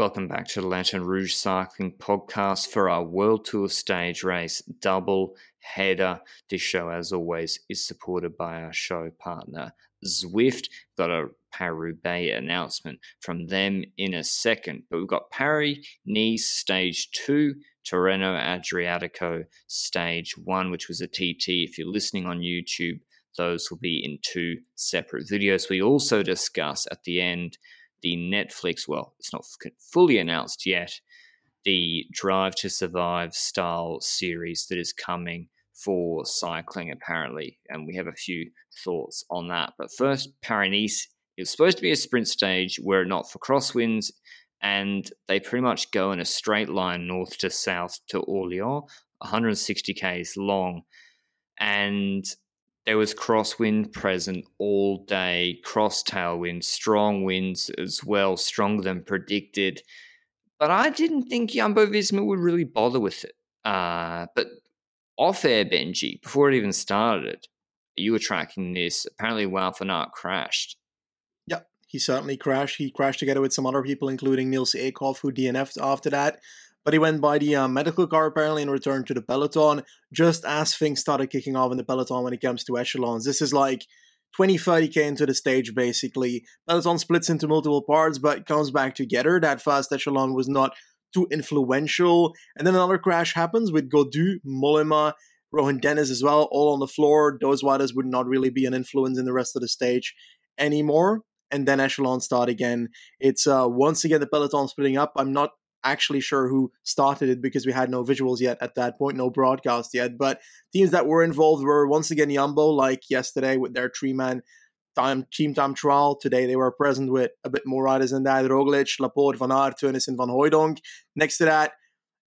Welcome back to the Lanterne Rouge Cycling Podcast for our World Tour stage race double header. This show, as always, is supported by our show partner, Zwift. Got a Paris announcement from them in a second. But we've got Paris Nice Stage 2, Tirreno Adriatico Stage 1, which was a TT. If you're listening on YouTube, those will be in two separate videos. We also discuss at the end the Netflix, well, it's not fully announced yet, the Drive to Survive style series that is coming for cycling, apparently. And we have a few thoughts on that. But first, Paris it's supposed to be a sprint stage were it not for crosswinds, and they pretty much go in a straight line north to south to Orléans, 160 k's long. And there was crosswind present all day, cross tailwind, strong winds as well, stronger than predicted. But I didn't think Jumbo Visma would really bother with it. Uh, but off air, Benji, before it even started, you were tracking this. Apparently, Wout van Aert crashed. Yep, he certainly crashed. He crashed together with some other people, including Nils Eekhoff, who DNF'd after that but he went by the uh, medical car apparently and returned to the peloton just as things started kicking off in the peloton when it comes to echelons. This is like 20 30k into the stage basically. Peloton splits into multiple parts but comes back together. That fast echelon was not too influential. And then another crash happens with Gaudu, Mollema, Rohan Dennis as well, all on the floor. Those riders would not really be an influence in the rest of the stage anymore. And then echelon start again. It's uh, once again the peloton splitting up. I'm not actually sure who started it because we had no visuals yet at that point, no broadcast yet. But teams that were involved were once again Yumbo, like yesterday with their three man time team time trial. Today they were present with a bit more riders than that. Roglic, Laporte, Van Aert, Teunis, and Van Hooydonk. Next to that,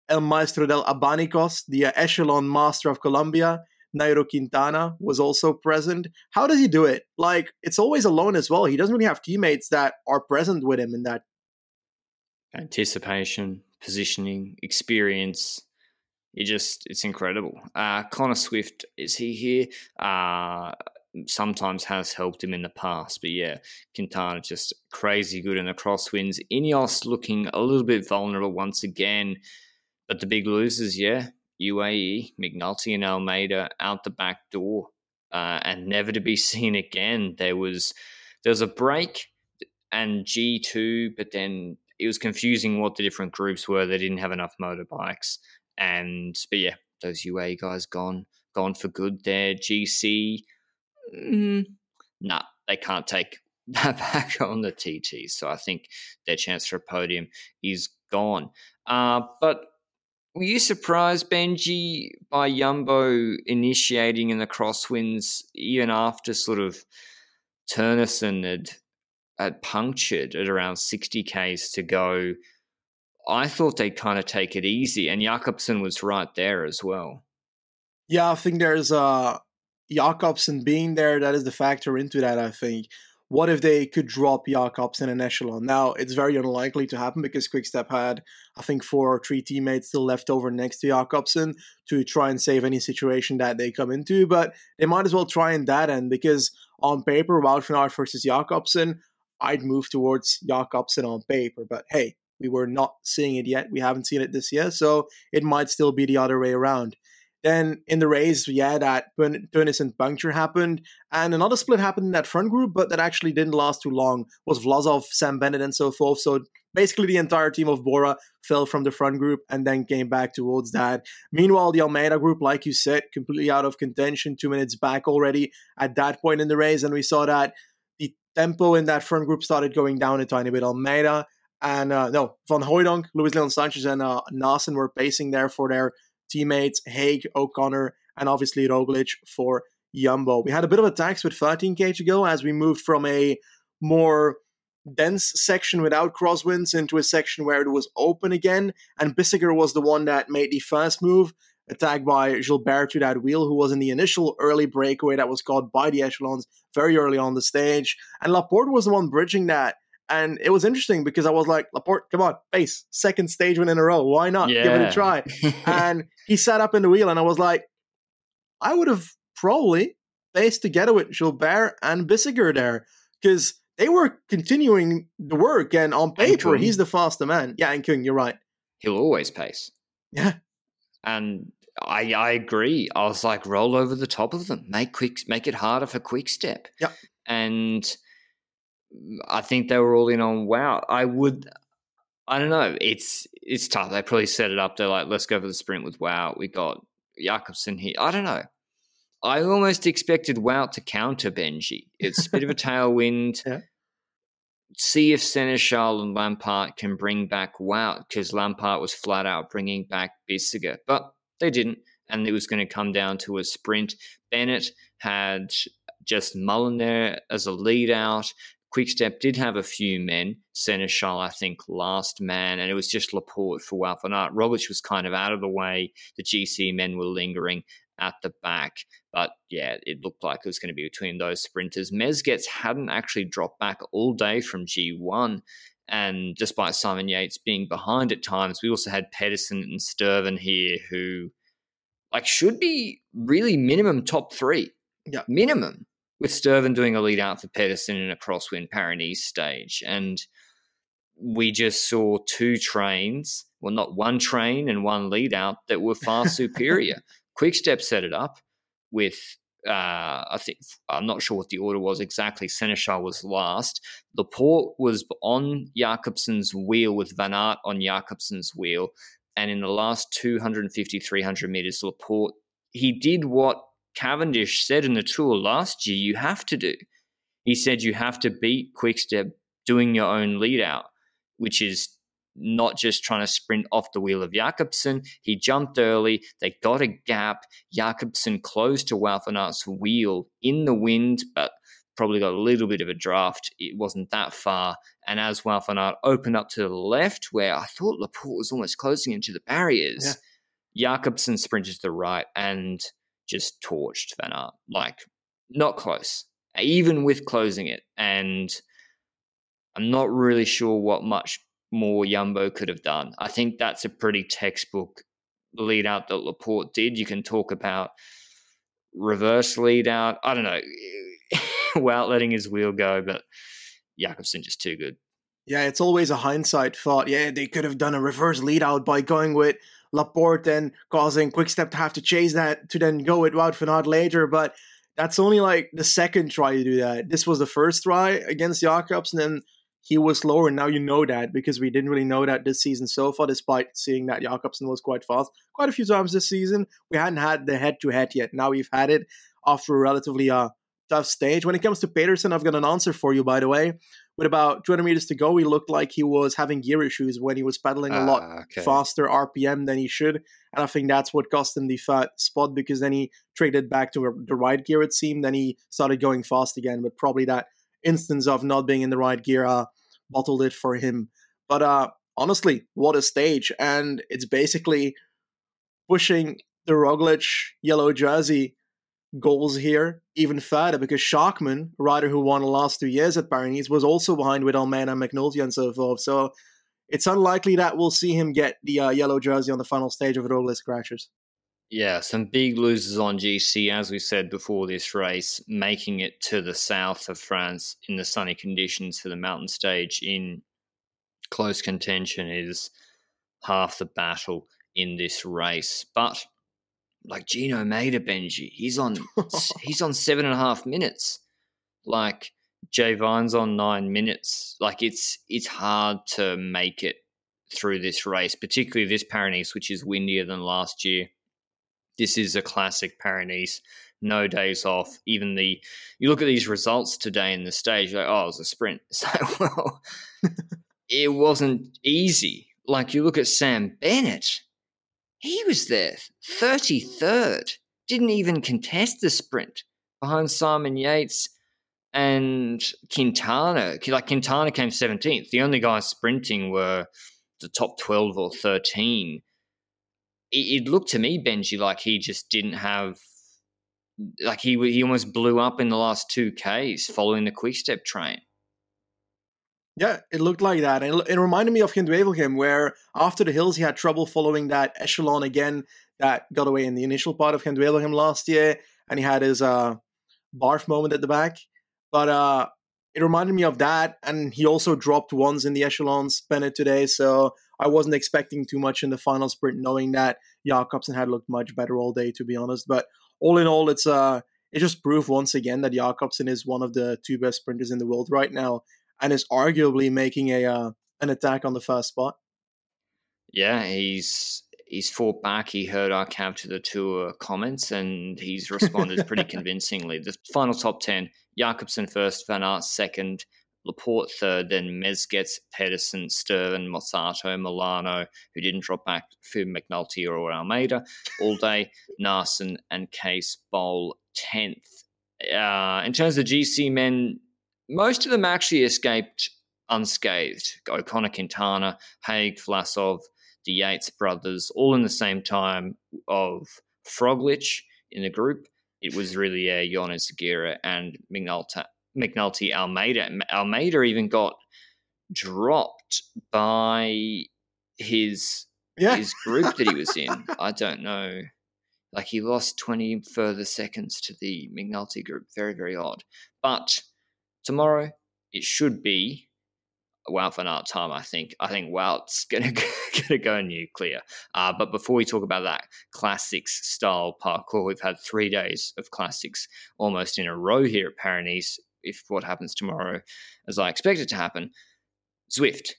El Maestro del Abanicos, the echelon master of Colombia. Nairo Quintana was also present. How does he do it? Like, it's always alone as well. He doesn't really have teammates that are present with him in that anticipation, positioning, experience. It just it's incredible. Uh, Connor Swift is he here? Uh, sometimes has helped him in the past, but yeah, Quintana just crazy good in the crosswinds. Ineos looking a little bit vulnerable once again, but the big losers, yeah, UAE, McNulty and Almeida out the back door, uh, and never to be seen again. There was there was a break and G two, but then it was confusing what the different groups were. They didn't have enough motorbikes, and but yeah, those UA guys gone gone for good there. GC, mm, nah, they can't take that back on the TT. So I think their chance for a podium is gone. Uh, but were you surprised, Benji, by Yumbo initiating in the crosswinds even after sort of Teunissen had at punctured at around 60 Ks to go. I thought they'd kind of take it easy, and Jakobsen was right there as well. Yeah, I think there's uh Jakobsen being there, that is the factor into that, I think. What if they could drop Jakobsen in echelon? Now, it's very unlikely to happen because Quickstep had, I think, four or three teammates still left over next to Jakobsen to try and save any situation that they come into, but they might as well try in that end because on paper, Wout van Aert versus Jakobsen, I'd move towards Jakobsen on paper. But hey, we were not seeing it yet. We haven't seen it this year, so it might still be the other way around. Then in the race, yeah, that Teunissen puncture happened, and another split happened in that front group, but that actually didn't last too long. Was Vlasov, Sam Bennett, and so forth. So basically, the entire team of Bora fell from the front group and then came back towards that. Meanwhile, the Almeida group, like you said, completely out of contention, two minutes back already at that point in the race, and we saw that tempo in that front group started going down a tiny bit. Almeida and uh, no, Van Hooydonk, Luis Leon Sanchez, and uh, Naesen were pacing there for their teammates, Haig, O'Connor, and obviously Roglic for Jumbo. We had a bit of attacks with 13k to go as we moved from a more dense section without crosswinds into a section where it was open again. And Bissegger was the one that made the first move, attacked by Gilbert to that wheel, who was in the initial early breakaway that was caught by the echelons very early on the stage. And Laporte was the one bridging that. And it was interesting because I was like, Laporte, come on, base, second stage win in a row. Why not? Yeah. Give it a try. and he sat up in the wheel, and I was like, I would have probably faced together with Gilbert and Bissegger there because they were continuing the work. And on paper, Kung. he's the faster man. Yeah, and Kung, you're right. He'll always pace. Yeah. And I I agree. I was like, roll over the top of them. Make quick make it harder for quick step. Yeah. And I think they were all in on Wout. I would I don't know. It's it's tough. They probably set it up. They're like, let's go for the sprint with Wout. We got Jakobsen here. I don't know. I almost expected Wout to counter Benji. It's a bit of a tailwind. Yeah. See if Sénéchal and Lampaert can bring back Wout because Lampaert was flat out bringing back Bissegger, but they didn't, and it was going to come down to a sprint. Bennett had just Mullen there as a lead out. Quickstep did have a few men. Sénéchal, I think, last man, and it was just Laporte for Aert. Roglic was kind of out of the way. The GC men were lingering at the back. But yeah, it looked like it was going to be between those sprinters. Mezgec hadn't actually dropped back all day from G1. And despite Simon Yates being behind at times, we also had Pedersen and Stuyven here who like should be really minimum top three. Yeah. Minimum. With Stuyven doing a lead out for Pedersen in a crosswind Paris Nice stage. And we just saw two trains, well, not one train and one lead out that were far superior. Quickstep set it up with uh, I think I'm not sure what the order was exactly. Sénéchal was last. Laporte was on Jakobsen's wheel with Van Aert on Jakobsen's wheel, and in the last 250, 300 meters, Laporte he did what Cavendish said in the Tour last year. You have to do. He said you have to beat Quickstep doing your own lead out, which is not just trying to sprint off the wheel of Jakobsen. He jumped early. They got a gap. Jakobsen closed to Aert's wheel in the wind, but probably got a little bit of a draft. It wasn't that far. And as Aert opened up to the left, where I thought Laporte was almost closing into the barriers, Jakobsen sprinted to the right and just torched Van Aert. Like, not close, even with closing it. And I'm not really sure what much more Yumbo could have done. I think that's a pretty textbook lead out that Laporte did. You can talk about reverse lead out. I don't know, without letting his wheel go, but Jakobsen just too good. Yeah, it's always a hindsight thought. Yeah, they could have done a reverse lead out by going with Laporte and causing Quickstep to have to chase that to then go with Wout van Aert later. But that's only like the second try to do that. This was the first try against Jacobs, and then he was slower. And now you know that because we didn't really know that this season so far, despite seeing that Jakobsen was quite fast quite a few times this season. We hadn't had the head to head yet. Now we've had it after a relatively uh, tough stage. When it comes to Pedersen, I've got an answer for you, by the way. With about 200 meters to go, he looked like he was having gear issues when he was pedaling a lot Ah, okay. faster RPM than he should. And I think that's what cost him the fat spot because then he traded back to the right gear, it seemed. Then he started going fast again, but probably that instance of not being in the right gear uh, bottled it for him. But uh, honestly, what a stage. And it's basically pushing the Roglic yellow jersey goals here even further because Schachmann, rider who won the last two years at Paris Nice, was also behind with Almeida, McNulty, and so forth. So it's unlikely that we'll see him get the uh, yellow jersey on the final stage of Roglic crashes. Yeah, some big losers on GC, as we said before this race, making it to the south of France in the sunny conditions for the mountain stage in close contention is half the battle in this race. But like João Almeida Benji, he's on he's on seven and a half minutes. Like Jay Vine's on nine minutes. Like it's it's hard to make it through this race, particularly this Paris Nice, which is windier than last year. This is a classic Paris Nice. No days off. Even the you look at these results today in the stage, you're like, oh, it was a sprint. So well, it wasn't easy. Like you look at Sam Bennett, he was there, thirty third, didn't even contest the sprint behind Simon Yates. and Quintana, like Quintana came 17th. The only guys sprinting were the top 12 or 13. It, it looked to me, Benji, like he just didn't have, like he he almost blew up in the last two Ks following the quick step train. Yeah, it looked like that. And it reminded me of Gent-Wevelgem, where after the hills he had trouble following that echelon again that got away in the initial part of Gent-Wevelgem last year. And he had his uh, barf moment at the back. But uh, it reminded me of that. And he also dropped ones in the echelons Bennett today. So I wasn't expecting too much in the final sprint, knowing that Jakobsen had looked much better all day, to be honest. But all in all, it's uh, it just proved once again that Jakobsen is one of the two best sprinters in the world right now, and is arguably making a uh, an attack on the first spot. Yeah, he's he's fought back. He heard our Cav to the tour comments, and he's responded pretty convincingly. The final top ten: Jakobsen first, Van Aert second, Laporte third, then Mezgec, Pedersen, Stuyven, Mozzato, Molano, who didn't drop back for McNulty or Almeida all day, Naesen and Case Bowl 10th. Uh, in terms of GC men, most of them actually escaped unscathed. O'Connor Quintana, Haig, Vlasov, the Yates brothers, all in the same time of Roglic in the group. It was really uh, Jonas Aguirre and McNulty, McNulty Almeida. Almeida even got dropped by his yeah. his group that he was in. I don't know. Like he lost 20 further seconds to the McNulty group. Very, very odd. But tomorrow it should be Wout van Aert time. I think. I think Wout's gonna gonna go nuclear. Uh, but before we talk about that classics style parcours, we've had three days of classics almost in a row here at Paris if what happens tomorrow, as I expect it to happen, Zwift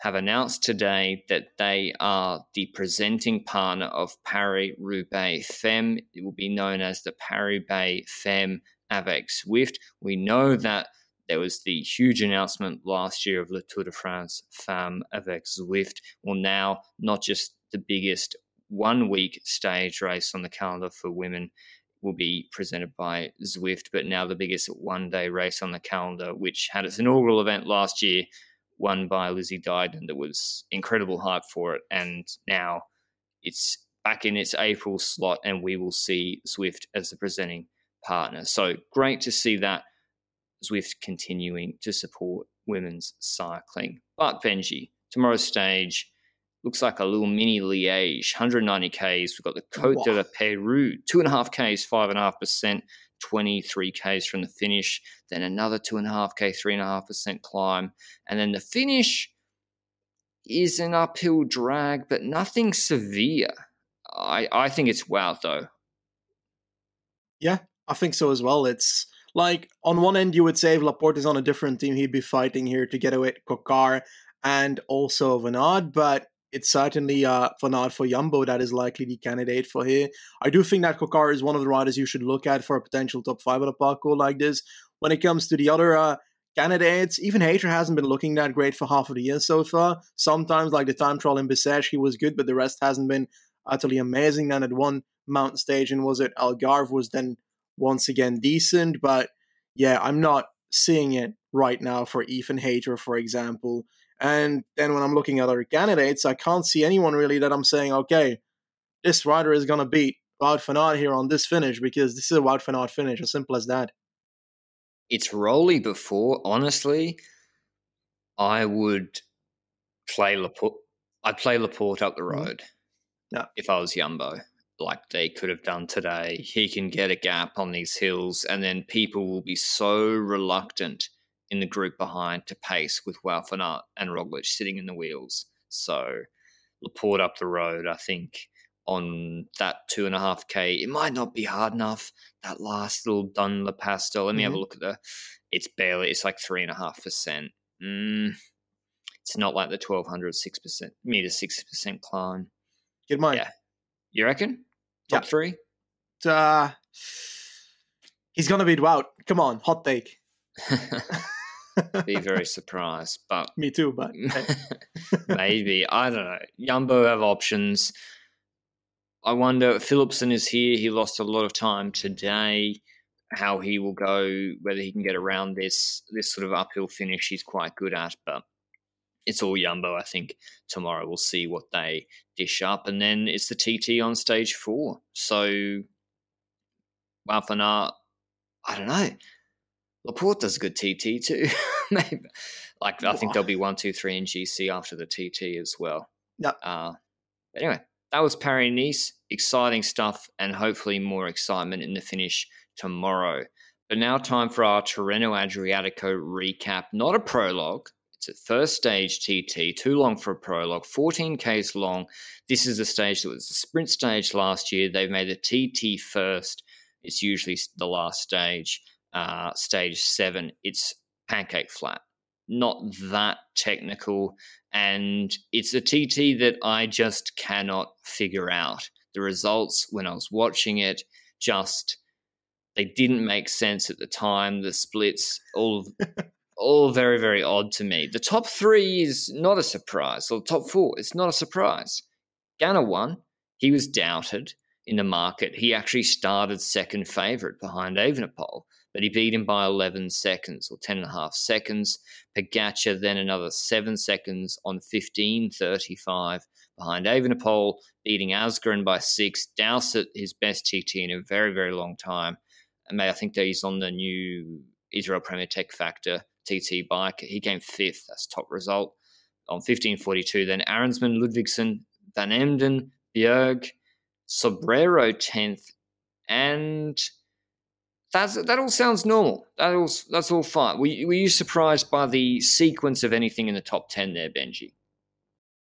have announced today that they are the presenting partner of Paris Roubaix Femme. It will be known as the Paris Roubaix Femme avec Zwift. We know that there was the huge announcement last year of Le Tour de France Femme avec Zwift. Well, now not just the biggest one week stage race on the calendar for women will be presented by Zwift, but now the biggest one day race on the calendar, which had its inaugural event last year, won by Lizzie Deignan. There was incredible hype for it, and now it's back in its April slot, and we will see Zwift as the presenting partner. So great to see that Zwift continuing to support women's cycling. But Benji, tomorrow's stage looks like a little mini Liège, 190 Ks. We've got the Côte wow. de la Perouse, two and a half Ks, five and a half percent, 23 Ks from the finish. Then another two and a half K, three and a half percent climb. And then the finish is an uphill drag, but nothing severe. I, I think it's Wout though. Yeah, I think so as well. It's like on one end you would say if Laporte is on a different team, he'd be fighting here to get away Coquard and also Van Aert, but it's certainly uh, Aert for Jumbo that is likely the candidate for here. I do think that Coquard is one of the riders you should look at for a potential top five at a parcours like this. When it comes to the other uh, candidates, even Hayter hasn't been looking that great for half of the year so far. Sometimes, like the time trial in Bessèges, he was good, but the rest hasn't been utterly amazing. Then at one mountain stage, and was it Algarve was then once again decent, but yeah, I'm not seeing it right now for Ethan Hayter, for example. And then when I'm looking at other candidates, I can't see anyone really that I'm saying, okay, this rider is going to beat Wout van Aert here on this finish because this is a Wout van Aert finish, as simple as that. It's Rolly before. Honestly, I would play Laporte. I'd play Laporte up the mm-hmm. road. Yeah. If I was Jumbo, like they could have done today, he can get a gap on these hills, and then people will be so reluctant in the group behind to pace with van Aert and Roglic sitting in the wheels. So Laporte up the road, I think on that two and a half k, it might not be hard enough. That last little Dun La Pastel. Let me mm-hmm. have a mm-hmm. look at the. It's barely. It's like three and a half percent. Mm, it's not like the twelve hundred six percent meter six percent climb. Good mind. Yeah, you reckon? Top yeah. three. Uh, he's gonna beat Wout. Come on, hot take. be very surprised. But me too. But maybe I don't know. Yumbo have options. I wonder. Philipsen is here. He lost a lot of time today. how he will go, whether he can get around this this sort of uphill finish he's quite good at, but it's all Yumbo. I think tomorrow we'll see what they dish up, and then it's the TT on stage four. So, Aert, I don't know. Laporte does a good TT too. Maybe, like I think there'll be one, two, three in GC after the TT as well. Yeah. Uh, anyway, that was Paris Nice. Exciting stuff, and hopefully more excitement in the finish tomorrow. But now, time for our Tirreno Adriatico recap. Not a prologue. It's a first stage TT, too long for a prologue, 14 Ks long. This is a stage that was a sprint stage last year. They've made the TT first. It's usually the last stage, uh, stage seven. It's pancake flat, not that technical. And it's a TT that I just cannot figure out. The results when I was watching it just they didn't make sense at the time. The splits, all all very very odd to me. The top three is not a surprise, or the top four, it's not a surprise. Ganna won. He was doubted in the market. He actually started second favourite behind Evenepoel, but he beat him by 11 seconds or 10 and a half seconds. Pogacar then another seven seconds on 15.35 behind Evenepoel, beating Asgreen by six. Dowsett, his best TT in a very, very long time. And I think that he's on the new Israel Premier Tech Factor TT bike. He came fifth. That's top result on 15.42. Then Arensman, Ludvigsson, Van Emden, Bjerg, Sobrero 10th, and that's that all sounds normal. That all that's all fine. Were, were you surprised by the sequence of anything in the top ten there, Benji?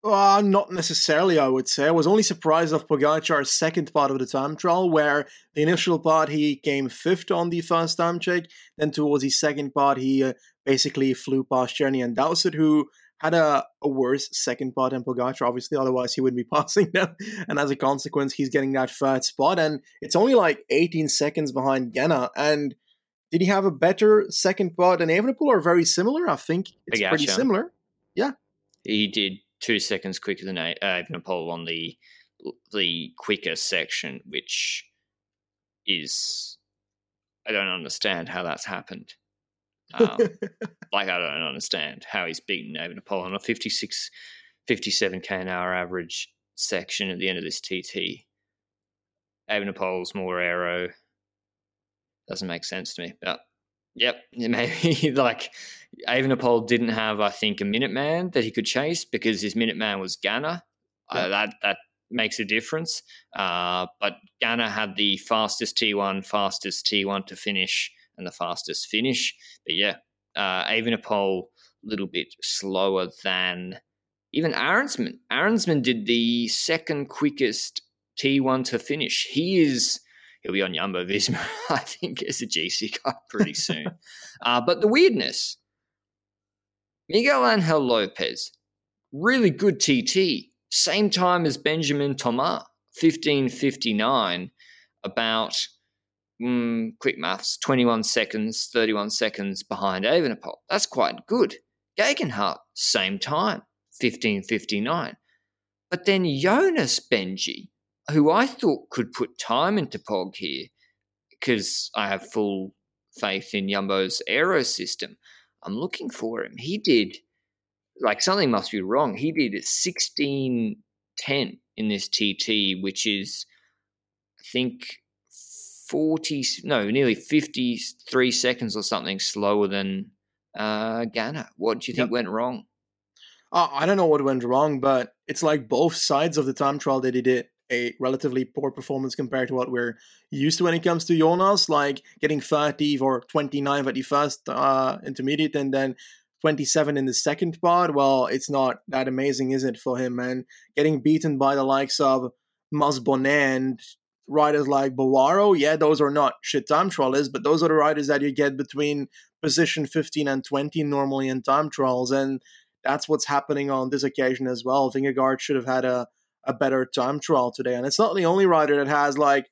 Uh, not necessarily, I would say. I was only surprised of Pogacar's second part of the time trial, where the initial part he came fifth on the first time check. Then towards the second part, he uh, basically flew past Journey and Dowsett, who had a, a worse second part than Pogacar, obviously, otherwise he wouldn't be passing them. And as a consequence, he's getting that third spot. And it's only like 18 seconds behind Ganna. And did he have a better second part than Evenepoel or very similar? I think it's Pogacar. pretty similar. Yeah. He did two seconds quicker than uh, Evenepoel on the the quicker section, which is I don't understand how that's happened. Um, like I don't understand how he's beaten Evenepoel on a 56, 57 k an hour average section at the end of this TT. Evenepoel's more aero doesn't make sense to me, but Yep, maybe like Evenepoel didn't have, I think, a Minuteman that he could chase because his Minuteman was Ganna. Uh, that that makes a difference. Uh, but Ganna had the fastest T1, fastest T1 to finish, and the fastest finish. But yeah, uh, Evenepoel a little bit slower than even Arensman. Arensman did the second quickest T1 to finish. He is he'll be on Jumbo Visma, I think, as a GC car pretty soon. uh, but the weirdness Miguel Angel Lopez, really good TT, same time as Benjamin Thomas, 1559, about mm, quick maths, 21 seconds, 31 seconds behind Evenepoel. That's quite good. Geoghegan same time, 1559. But then Jonas Benji, who I thought could put time into Pog here, because I have full faith in Yumbo's aero system. I'm looking for him. He did, like, something must be wrong. He did 1610 in this TT, which is, I think, 40, no, nearly 53 seconds or something slower than uh, Ganna. What do you think yep. went wrong? Uh, I don't know what went wrong, but it's like both sides of the time trial that he did a relatively poor performance compared to what we're used to when it comes to Jonas, like getting 30 or 29 at the first uh, intermediate and then 27 in the second part. Well, it's not that amazing, is it, for him? And getting beaten by the likes of Masbonet and riders like Bowaro, yeah, those are not shit time trials, but those are the riders that you get between position 15 and 20 normally in time trials. And that's what's happening on this occasion as well. Vingegaard should have had a a better time trial today. And it's not the only rider that has like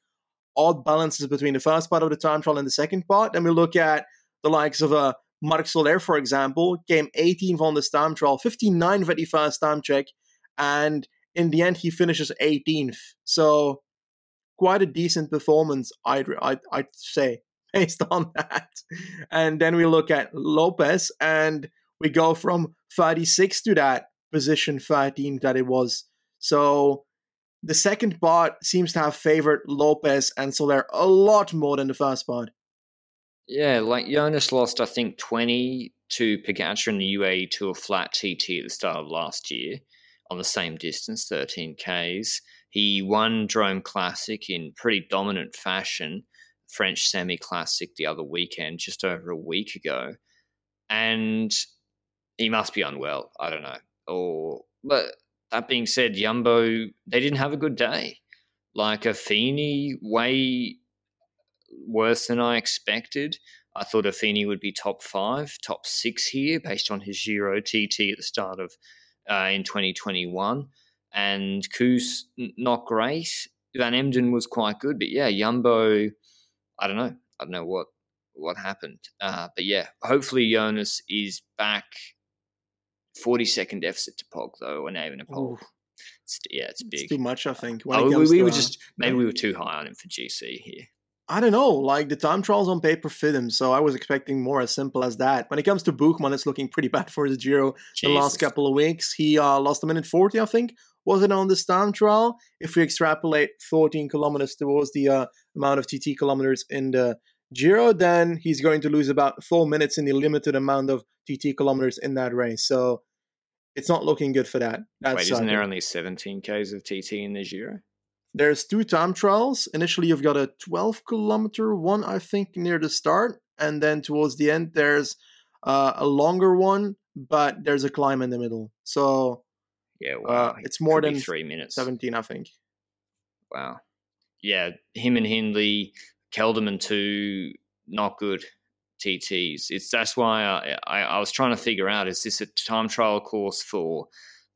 odd balances between the first part of the time trial and the second part. Then we look at the likes of a uh, Marc Soler, for example, came 18th on this time trial, 59th at the first time check, and in the end he finishes 18th. So quite a decent performance, I'd I'd, I'd say. based on that. And then we look at Lopez and we go from 36 to that position 13 that it was. So the second part seems to have favored Lopez, and so they're a lot more than the first part. Yeah, like Jonas lost, I think, 20 to Pogacar in the UAE to a flat TT at the start of last year on the same distance, 13 Ks. He won Drôme Classic in pretty dominant fashion, French semi classic the other weekend, just over a week ago. And he must be unwell. I don't know. Or, but that being said, Yumbo, they didn't have a good day. Like Affini, way worse than I expected. I thought Affini would be top five, top six here based on his Giro TT at the start of uh, in 2021. And Kuss, not great. Van Emden was quite good, but yeah, Yumbo, I don't know. I don't know what what happened. Uh, but yeah, hopefully Jonas is back 40 second deficit to Pog though, or even a Pog. It's, yeah, it's big. It's too much, I think. Oh, we, we were uh, just maybe we were too high on him for GC here. I don't know. Like the time trials on paper fit him, so I was expecting more as simple as that. When it comes to Buchmann, it's looking pretty bad for the Giro Jesus. the last couple of weeks. He uh, lost a minute forty, I think. Was it on the time trial? If we extrapolate 14 kilometers towards the uh, amount of TT kilometers in the Giro, then he's going to lose about four minutes in the limited amount of TT kilometers in that race. So it's not looking good for that. That's Wait, isn't there only 17 Ks of TT in the Giro? There's two time trials. Initially, you've got a 12 kilometer one, I think, near the start. And then towards the end, there's uh, a longer one, but there's a climb in the middle. So yeah, uh, wow. Uh, it's more than three minutes. 17, I think. Wow. Yeah, him and Hindley, Kelderman too, not good. TTs. It's that's why I, I, I was trying to figure out: is this a time trial course for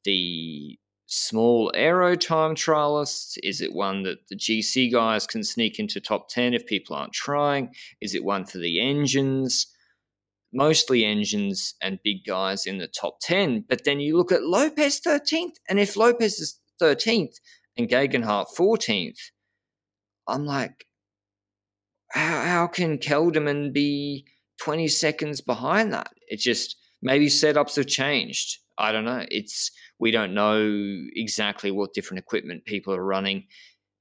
the small aero time trialists? Is it one that the GC guys can sneak into top ten if people aren't trying? Is it one for the engines? Mostly engines and big guys in the top ten. But then you look at Lopez thirteenth, and if Lopez is thirteenth and Geoghegan fourteenth, I'm like, how, how can Kelderman be 20 seconds behind that? It just maybe setups have changed. I don't know. It's we don't know exactly what different equipment people are running.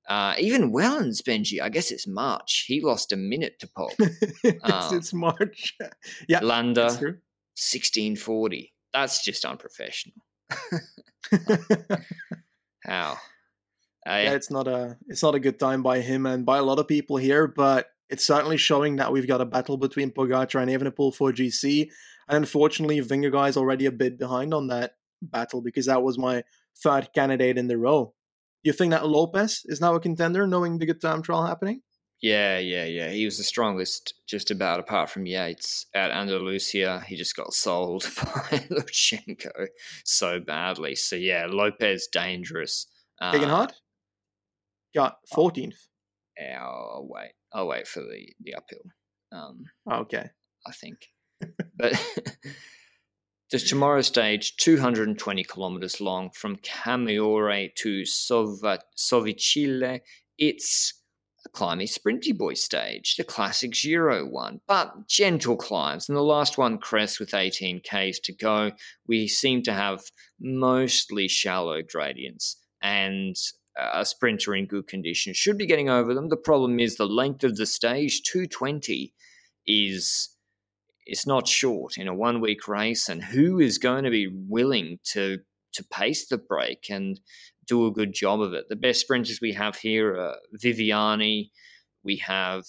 Uh, even Wellens, Benji, I guess it's March. He lost a minute to Pog. um, it's March. yeah. Landa, 1640. That's just unprofessional. How? Uh, yeah, it's not a it's not a good time by him and by a lot of people here, but it's certainly showing that we've got a battle between Pogacar and Evenepoel for GC. And unfortunately, Vingegaard is already a bit behind on that battle because that was my third candidate in the row. You think that Lopez is now a contender, knowing the good time trial happening? Yeah, yeah, yeah. He was the strongest, just about apart from Yates at Andalusia. He just got sold by Lutsenko so badly. So yeah, Lopez dangerous. Uh, Hard got fourteenth. Oh wait, I'll wait for the the uphill. Um, okay, I think. but the tomorrow stage, 220 kilometers long from Camaiore to Sovicile. It's a climby sprinty boy stage, the classic Giro one, but gentle climbs. And the last one, Crest, with 18 Ks to go. We seem to have mostly shallow gradients. And a sprinter in good condition should be getting over them. The problem is the length of the stage, 220, is it's not short in a one week race, and who is going to be willing to to pace the break and do a good job of it? The best sprinters we have here are Viviani, we have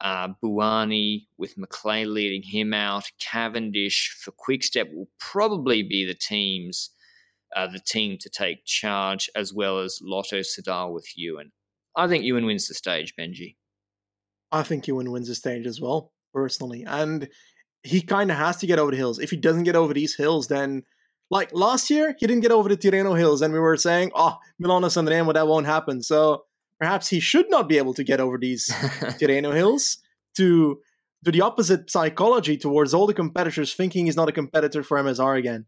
uh, Bouhanni with McLay leading him out. Cavendish for Quickstep will probably be the team's uh, the team to take charge, as well as Lotto Soudal with Ewan. I think Ewan wins the stage, Benji. I think Ewan wins the stage as well, personally. And he kind of has to get over the hills. If he doesn't get over these hills, then like last year, he didn't get over the Tirreno hills, and we were saying, oh, Milano Sanremo, that won't happen. So perhaps he should not be able to get over these Tirreno hills to do the opposite psychology towards all the competitors, thinking he's not a competitor for MSR again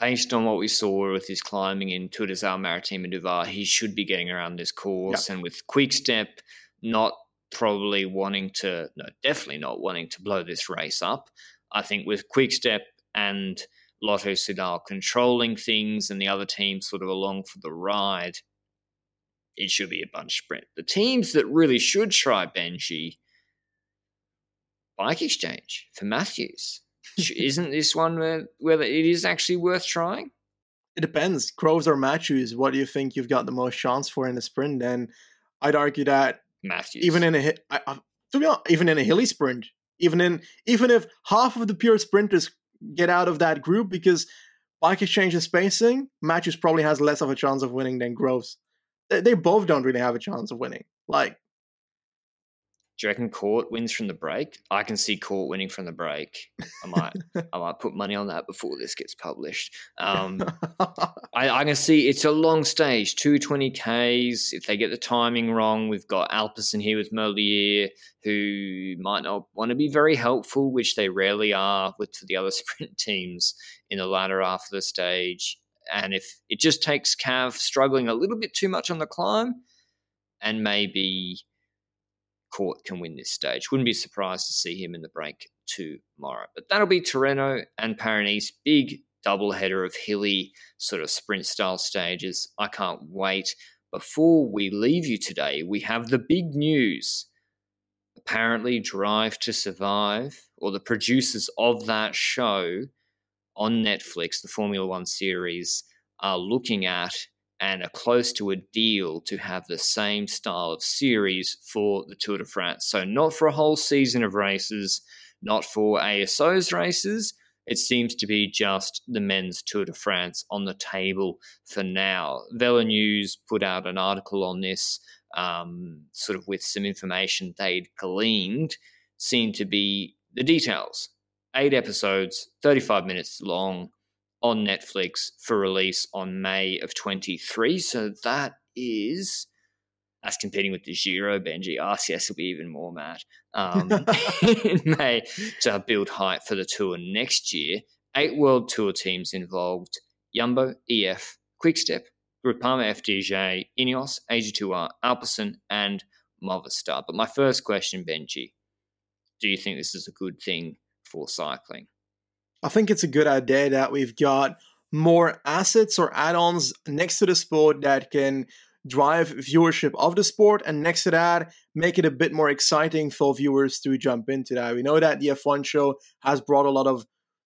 based on what we saw with his climbing in Tour Alpes Maritime and Duvar, he should be getting around this course. Yep. And with Quick Step not probably wanting to, no, definitely not wanting to blow this race up. I think with Quickstep and Lotto Soudal controlling things and the other teams sort of along for the ride, it should be a bunch sprint. The teams that really should try Benji, Bike Exchange for Matthews. Isn't this one where, where it is actually worth trying? It depends. Groves or Matthews, what do you think you've got the most chance for in the sprint? And I'd argue that Matthews, even in a to be honest, even in a hilly sprint, even in even if half of the pure sprinters get out of that group because bike exchange and spacing, Matthews probably has less of a chance of winning than Groves. They, they both don't really have a chance of winning. Like do you reckon Court wins from the break? I can see Court winning from the break. I might, I might put money on that before this gets published. Um, I, I, can see it's a long stage, two twenty ks. If they get the timing wrong, we've got Alpecin here with Merlier, who might not want to be very helpful, which they rarely are with the other sprint teams in the latter half of the stage. And if it just takes Cav struggling a little bit too much on the climb, and maybe Court can win this stage. Wouldn't be surprised to see him in the break tomorrow. But that'll be Tirreno and Paris Big double header of hilly sort of sprint style stages. I can't wait. Before we leave you today, we have the big news. Apparently, Drive to Survive, or the producers of that show on Netflix, the Formula One series, are looking at and are close to a deal to have the same style of series for the Tour de France. So, not for a whole season of races, not for ASO's races. It seems to be just the men's Tour de France on the table for now. Velo News put out an article on this, um, sort of with some information they'd gleaned, seemed to be the details. Eight episodes, 35 minutes long on Netflix for release on May of 23. So that is us competing with the Giro, Benji. RCS will be even more mad um, in May to build hype for the tour next year. Eight World Tour teams involved Yumbo, EF, Quickstep, Groupama FDJ, Ineos, AG2R, Alpecin, and Movistar. But my first question, Benji, do you think this is a good thing for cycling? I think it's a good idea that we've got more assets or add-ons next to the sport that can drive viewership of the sport and next to that make it a bit more exciting for viewers to jump into that. We know that the f1 show has brought a lot of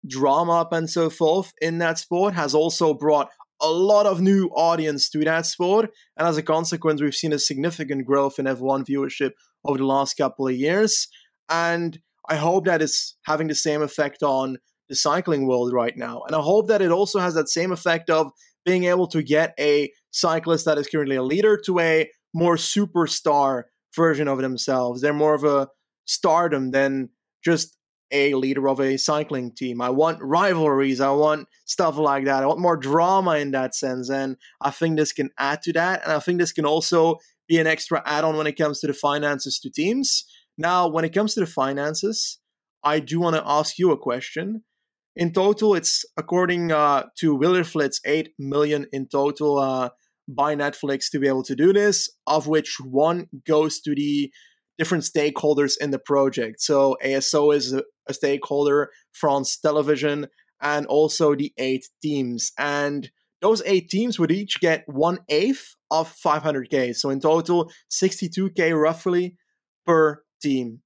drama up and so forth in that sport has also brought a lot of new audience to that sport and as a consequence we've seen a significant growth in f1 viewership over the last couple of years and i hope that it's having the same effect on the cycling world right now. And I hope that it also has that same effect of being able to get a cyclist that is currently a leader to a more superstar version of themselves. They're more of a stardom than just a leader of a cycling team. I want rivalries. I want stuff like that. I want more drama in that sense. And I think this can add to that. And I think this can also be an extra add on when it comes to the finances to teams. Now, when it comes to the finances, I do want to ask you a question. In total, it's according uh, to Wielerflits, eight million in total uh, by Netflix to be able to do this, of which one goes to the different stakeholders in the project. So ASO is a, a stakeholder, France Television, and also the eight teams. And those eight teams would each get one eighth of 500k. So in total, 62k roughly per team.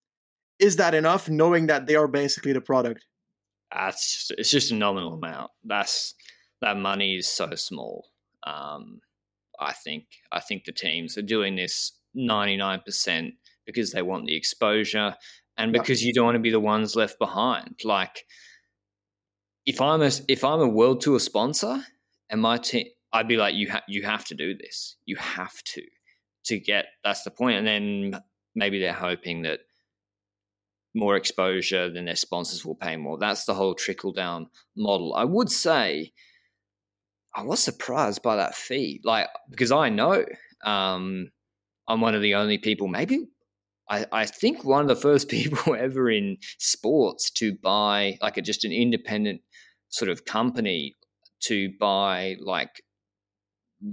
Is that enough, knowing that they are basically the product? That's just, it's just a nominal amount. That's that money is so small. Um, I think I think the teams are doing this ninety nine percent because they want the exposure and because you don't want to be the ones left behind. Like if I'm a if I'm a world tour sponsor and my team, I'd be like, you have you have to do this. You have to to get. That's the point. And then maybe they're hoping that more exposure, then their sponsors will pay more. That's the whole trickle down model. I would say I was surprised by that fee, like because I know um, I'm one of the only people, maybe I, I think one of the first people ever in sports to buy like a, just an independent sort of company to buy like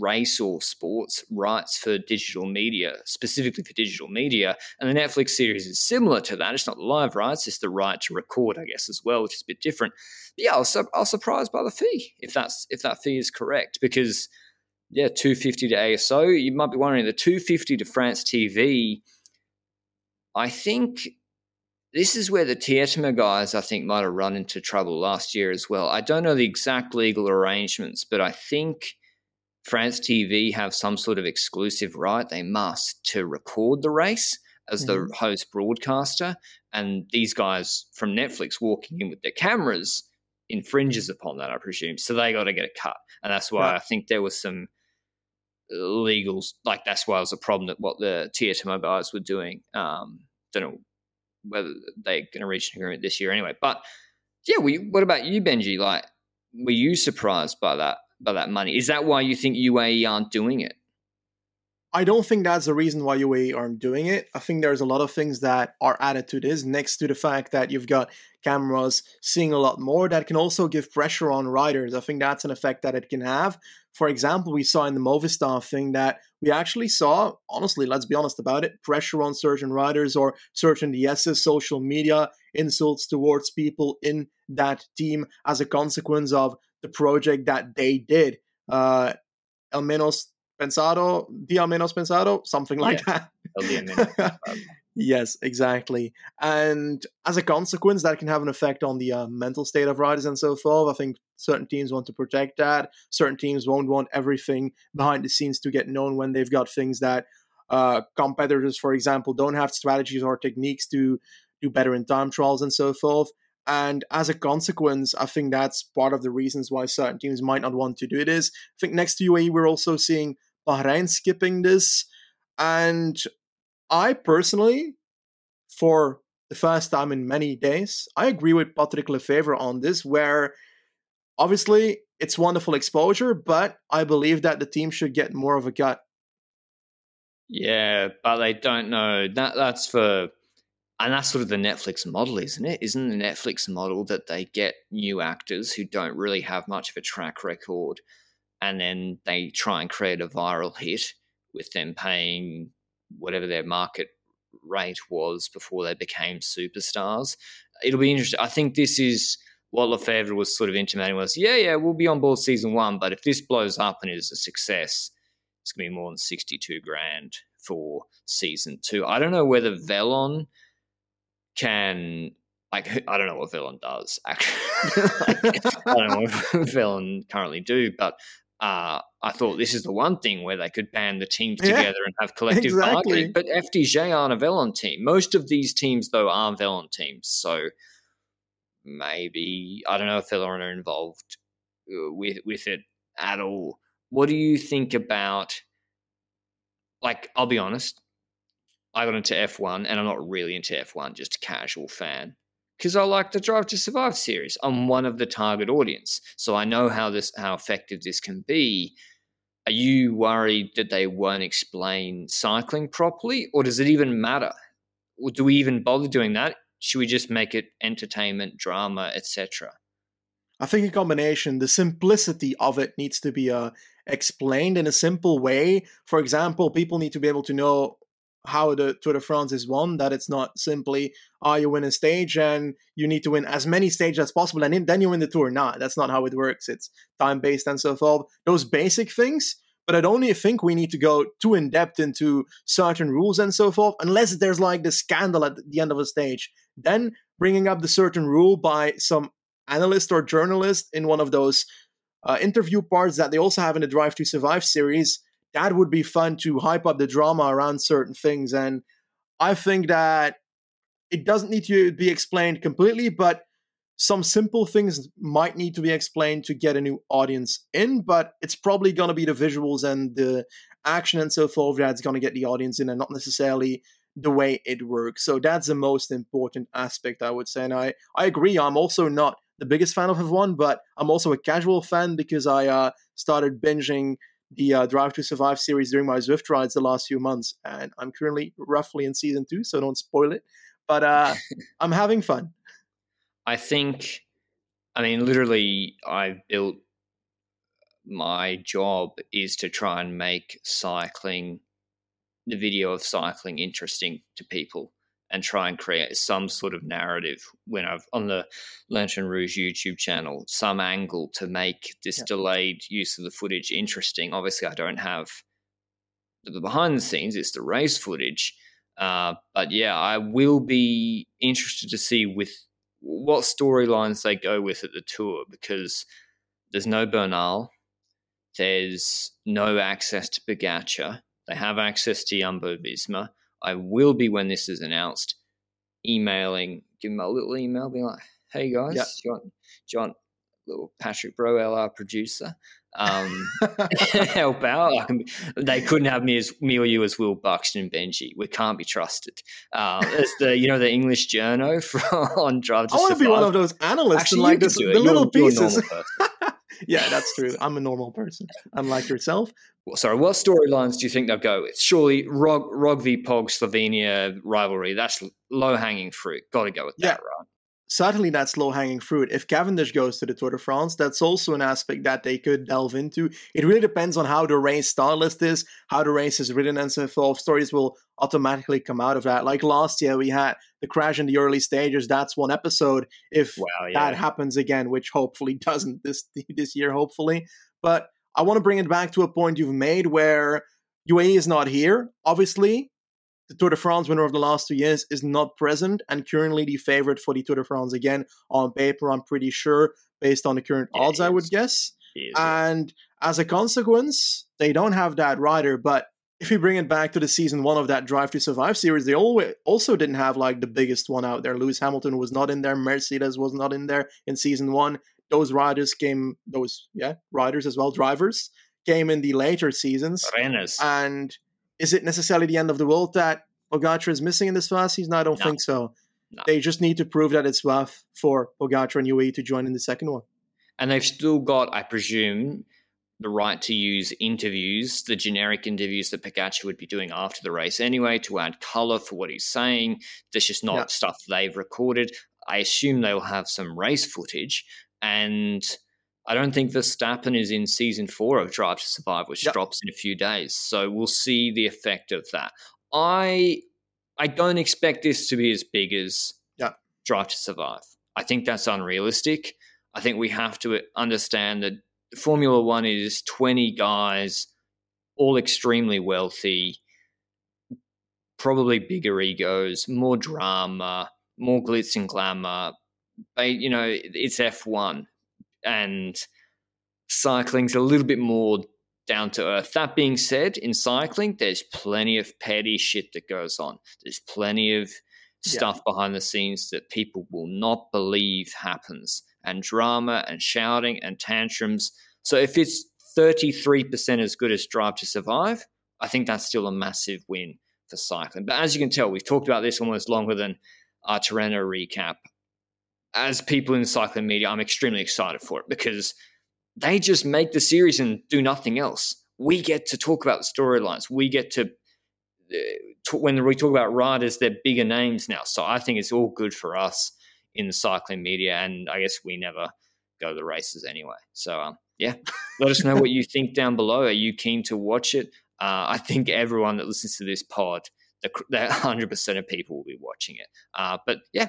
race or sports rights for digital media, specifically for digital media. And the Netflix series is similar to that. It's not live rights, it's the right to record, I guess, as well, which is a bit different. But yeah, I was, I was surprised by the fee, if that's if that fee is correct, because yeah, 250 to ASO. You might be wondering the 250 to France TV. I think this is where the Tietema guys, I think, might have run into trouble last year as well. I don't know the exact legal arrangements, but I think France TV have some sort of exclusive right. They must to record the race as mm-hmm. the host broadcaster. And these guys from Netflix walking in with their cameras infringes upon that, I presume. So they got to get a cut. And that's why right. I think there was some legals, like that's why it was a problem that what the TSMO guys were doing. Um, don't know whether they're going to reach an agreement this year anyway. But yeah, we, what about you, Benji? Like, were you surprised by that? That money. Is that why you think UAE aren't doing it? I don't think that's the reason why UAE aren't doing it. I think there's a lot of things that are added to this, next to the fact that you've got cameras seeing a lot more that can also give pressure on riders. I think that's an effect that it can have. For example, we saw in the Movistar thing that we actually saw, honestly, let's be honest about it, pressure on certain riders or certain DS's social media insults towards people in that team as a consequence of the project that they did. Uh, El menos pensado, dia menos pensado, something like yeah. that. yes, exactly. And as a consequence, that can have an effect on the uh, mental state of riders and so forth. I think certain teams want to protect that. Certain teams won't want everything behind the scenes to get known when they've got things that uh, competitors, for example, don't have strategies or techniques to do better in time trials and so forth. And as a consequence, I think that's part of the reasons why certain teams might not want to do this. I think next to UAE, we're also seeing Bahrain skipping this. And I personally, for the first time in many days, I agree with Patrick Lefevere on this, where obviously it's wonderful exposure, but I believe that the team should get more of a cut. Yeah, but they don't know. That that's for and that's sort of the Netflix model, isn't it? Isn't the Netflix model that they get new actors who don't really have much of a track record and then they try and create a viral hit with them paying whatever their market rate was before they became superstars? It'll be interesting. I think this is what Lefevere was sort of intimating was, yeah, yeah, we'll be on board season one, but if this blows up and is a success, it's going to be more than 62 grand for season two. I don't know whether Velon – can like I don't know what Velon does actually. I don't know what Velon currently do, but uh, I thought this is the one thing where they could band the teams together yeah, and have collective exactly. bargaining. But FDJ aren't a Velon team. Most of these teams, though, are Velon teams. So maybe I don't know if Velon are involved uh, with with it at all. What do you think about? Like, I'll be honest. I got into F1 and I'm not really into F1, just a casual fan. Because I like the Drive to Survive series. I'm one of the target audience. So I know how this how effective this can be. Are you worried that they won't explain cycling properly? Or does it even matter? Or do we even bother doing that? Should we just make it entertainment, drama, etc.? I think a combination. The simplicity of it needs to be uh, explained in a simple way. For example, people need to be able to know how the Tour de France is won, that it's not simply, oh, you win a stage and you need to win as many stages as possible and then you win the Tour. Nah, that's not how it works. It's time based and so forth. Those basic things, but I don't think we need to go too in depth into certain rules and so forth, unless there's like the scandal at the end of a stage. Then bringing up the certain rule by some analyst or journalist in one of those uh, interview parts that they also have in the Drive to Survive series that would be fun to hype up the drama around certain things. And I think that it doesn't need to be explained completely, but some simple things might need to be explained to get a new audience in, but it's probably going to be the visuals and the action and so forth that's going to get the audience in and not necessarily the way it works. So that's the most important aspect, I would say. And I, I agree. I'm also not the biggest fan of F1, but I'm also a casual fan because I uh, started binging the uh, Drive to Survive series during my Zwift rides the last few months, and I'm currently roughly in season two, so don't spoil it. But uh, I'm having fun. I think, I mean, literally, I've built my job is to try and make cycling, the video of cycling, interesting to people and try and create some sort of narrative when I've on the Lanterne Rouge YouTube channel, some angle to make this yeah. delayed use of the footage interesting. Obviously, I don't have the behind the scenes, it's the race footage. Uh, but yeah, I will be interested to see with what storylines they go with at the tour because there's no Bernal, there's no access to Pogacar, they have access to Jumbo Visma. I will be when this is announced, emailing, give them a little email, being like, "Hey guys, yep. John, John, little Patrick Bro, our producer, um, help out. I can, they couldn't have me as me or you as Will Buxton and Benji. We can't be trusted. Uh, it's the you know the English journo from on Drive to I want to be one of those analysts Actually, like this, the little you're, pieces. You're yeah, that's true. I'm a normal person, unlike yourself. Sorry, what storylines do you think they'll go with? Surely Rog, Rog v Pog Slovenia rivalry. That's low hanging fruit. Got to go with yeah. that, right? certainly that's low hanging fruit. If Cavendish goes to the Tour de France, that's also an aspect that they could delve into. It really depends on how the race stylist is, how the race is written, and so forth. Stories will automatically come out of that. Like last year, we had the crash in the early stages. That's one episode. If wow, yeah. that happens again, which hopefully doesn't this this year, hopefully. But I want to bring it back to a point you've made where UAE is not here. Obviously, the Tour de France winner of the last two years is not present and currently the favorite for the Tour de France again on paper. I'm pretty sure based on the current yeah, odds, I would guess. and as a consequence, they don't have that rider. But if you bring it back to the season one of that Drive to Survive series, they always also didn't have like the biggest one out there. Lewis Hamilton was not in there. Mercedes was not in there in season one. Those riders came, those yeah riders as well, drivers came in the later seasons. And is it necessarily the end of the world that Pogacar is missing in this first season? I don't no. think so. No. They just need to prove that it's worth for Pogacar and UAE to join in the second one. And they've still got, I presume, the right to use interviews, the generic interviews that Pogacar would be doing after the race anyway, to add color for what he's saying. That's just not yeah. stuff they've recorded. I assume they'll have some race footage. And I don't think Verstappen is in season four of Drive to Survive, which yep. drops in a few days. So we'll see the effect of that. I I don't expect this to be as big as yep. Drive to Survive. I think that's unrealistic. I think we have to understand that Formula One is 20 guys, all extremely wealthy, probably bigger egos, more drama, more glitz and glamour. You know, it's F1 and cycling's a little bit more down to earth. That being said, in cycling, there's plenty of petty shit that goes on. There's plenty of stuff yeah. behind the scenes that people will not believe happens, and drama and shouting and tantrums. So if it's 33% as good as Drive to Survive, I think that's still a massive win for cycling. But as you can tell, we've talked about this almost longer than our Tirreno recap as people in cycling media, I'm extremely excited for it because they just make the series and do nothing else. We get to talk about the storylines. We get to, uh, when we talk about riders, they're bigger names now. So I think it's all good for us in the cycling media. And I guess we never go to the races anyway. So, um, yeah, let us know what you think down below. Are you keen to watch it? Uh, I think everyone that listens to this pod, the, the 100% of people will be watching it. Uh, but yeah,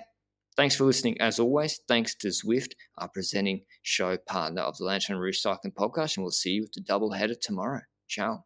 Thanks for listening. As always, thanks to Zwift, our presenting show partner of the Lanterne Rouge Cycling Podcast, and we'll see you with the double header tomorrow. Ciao.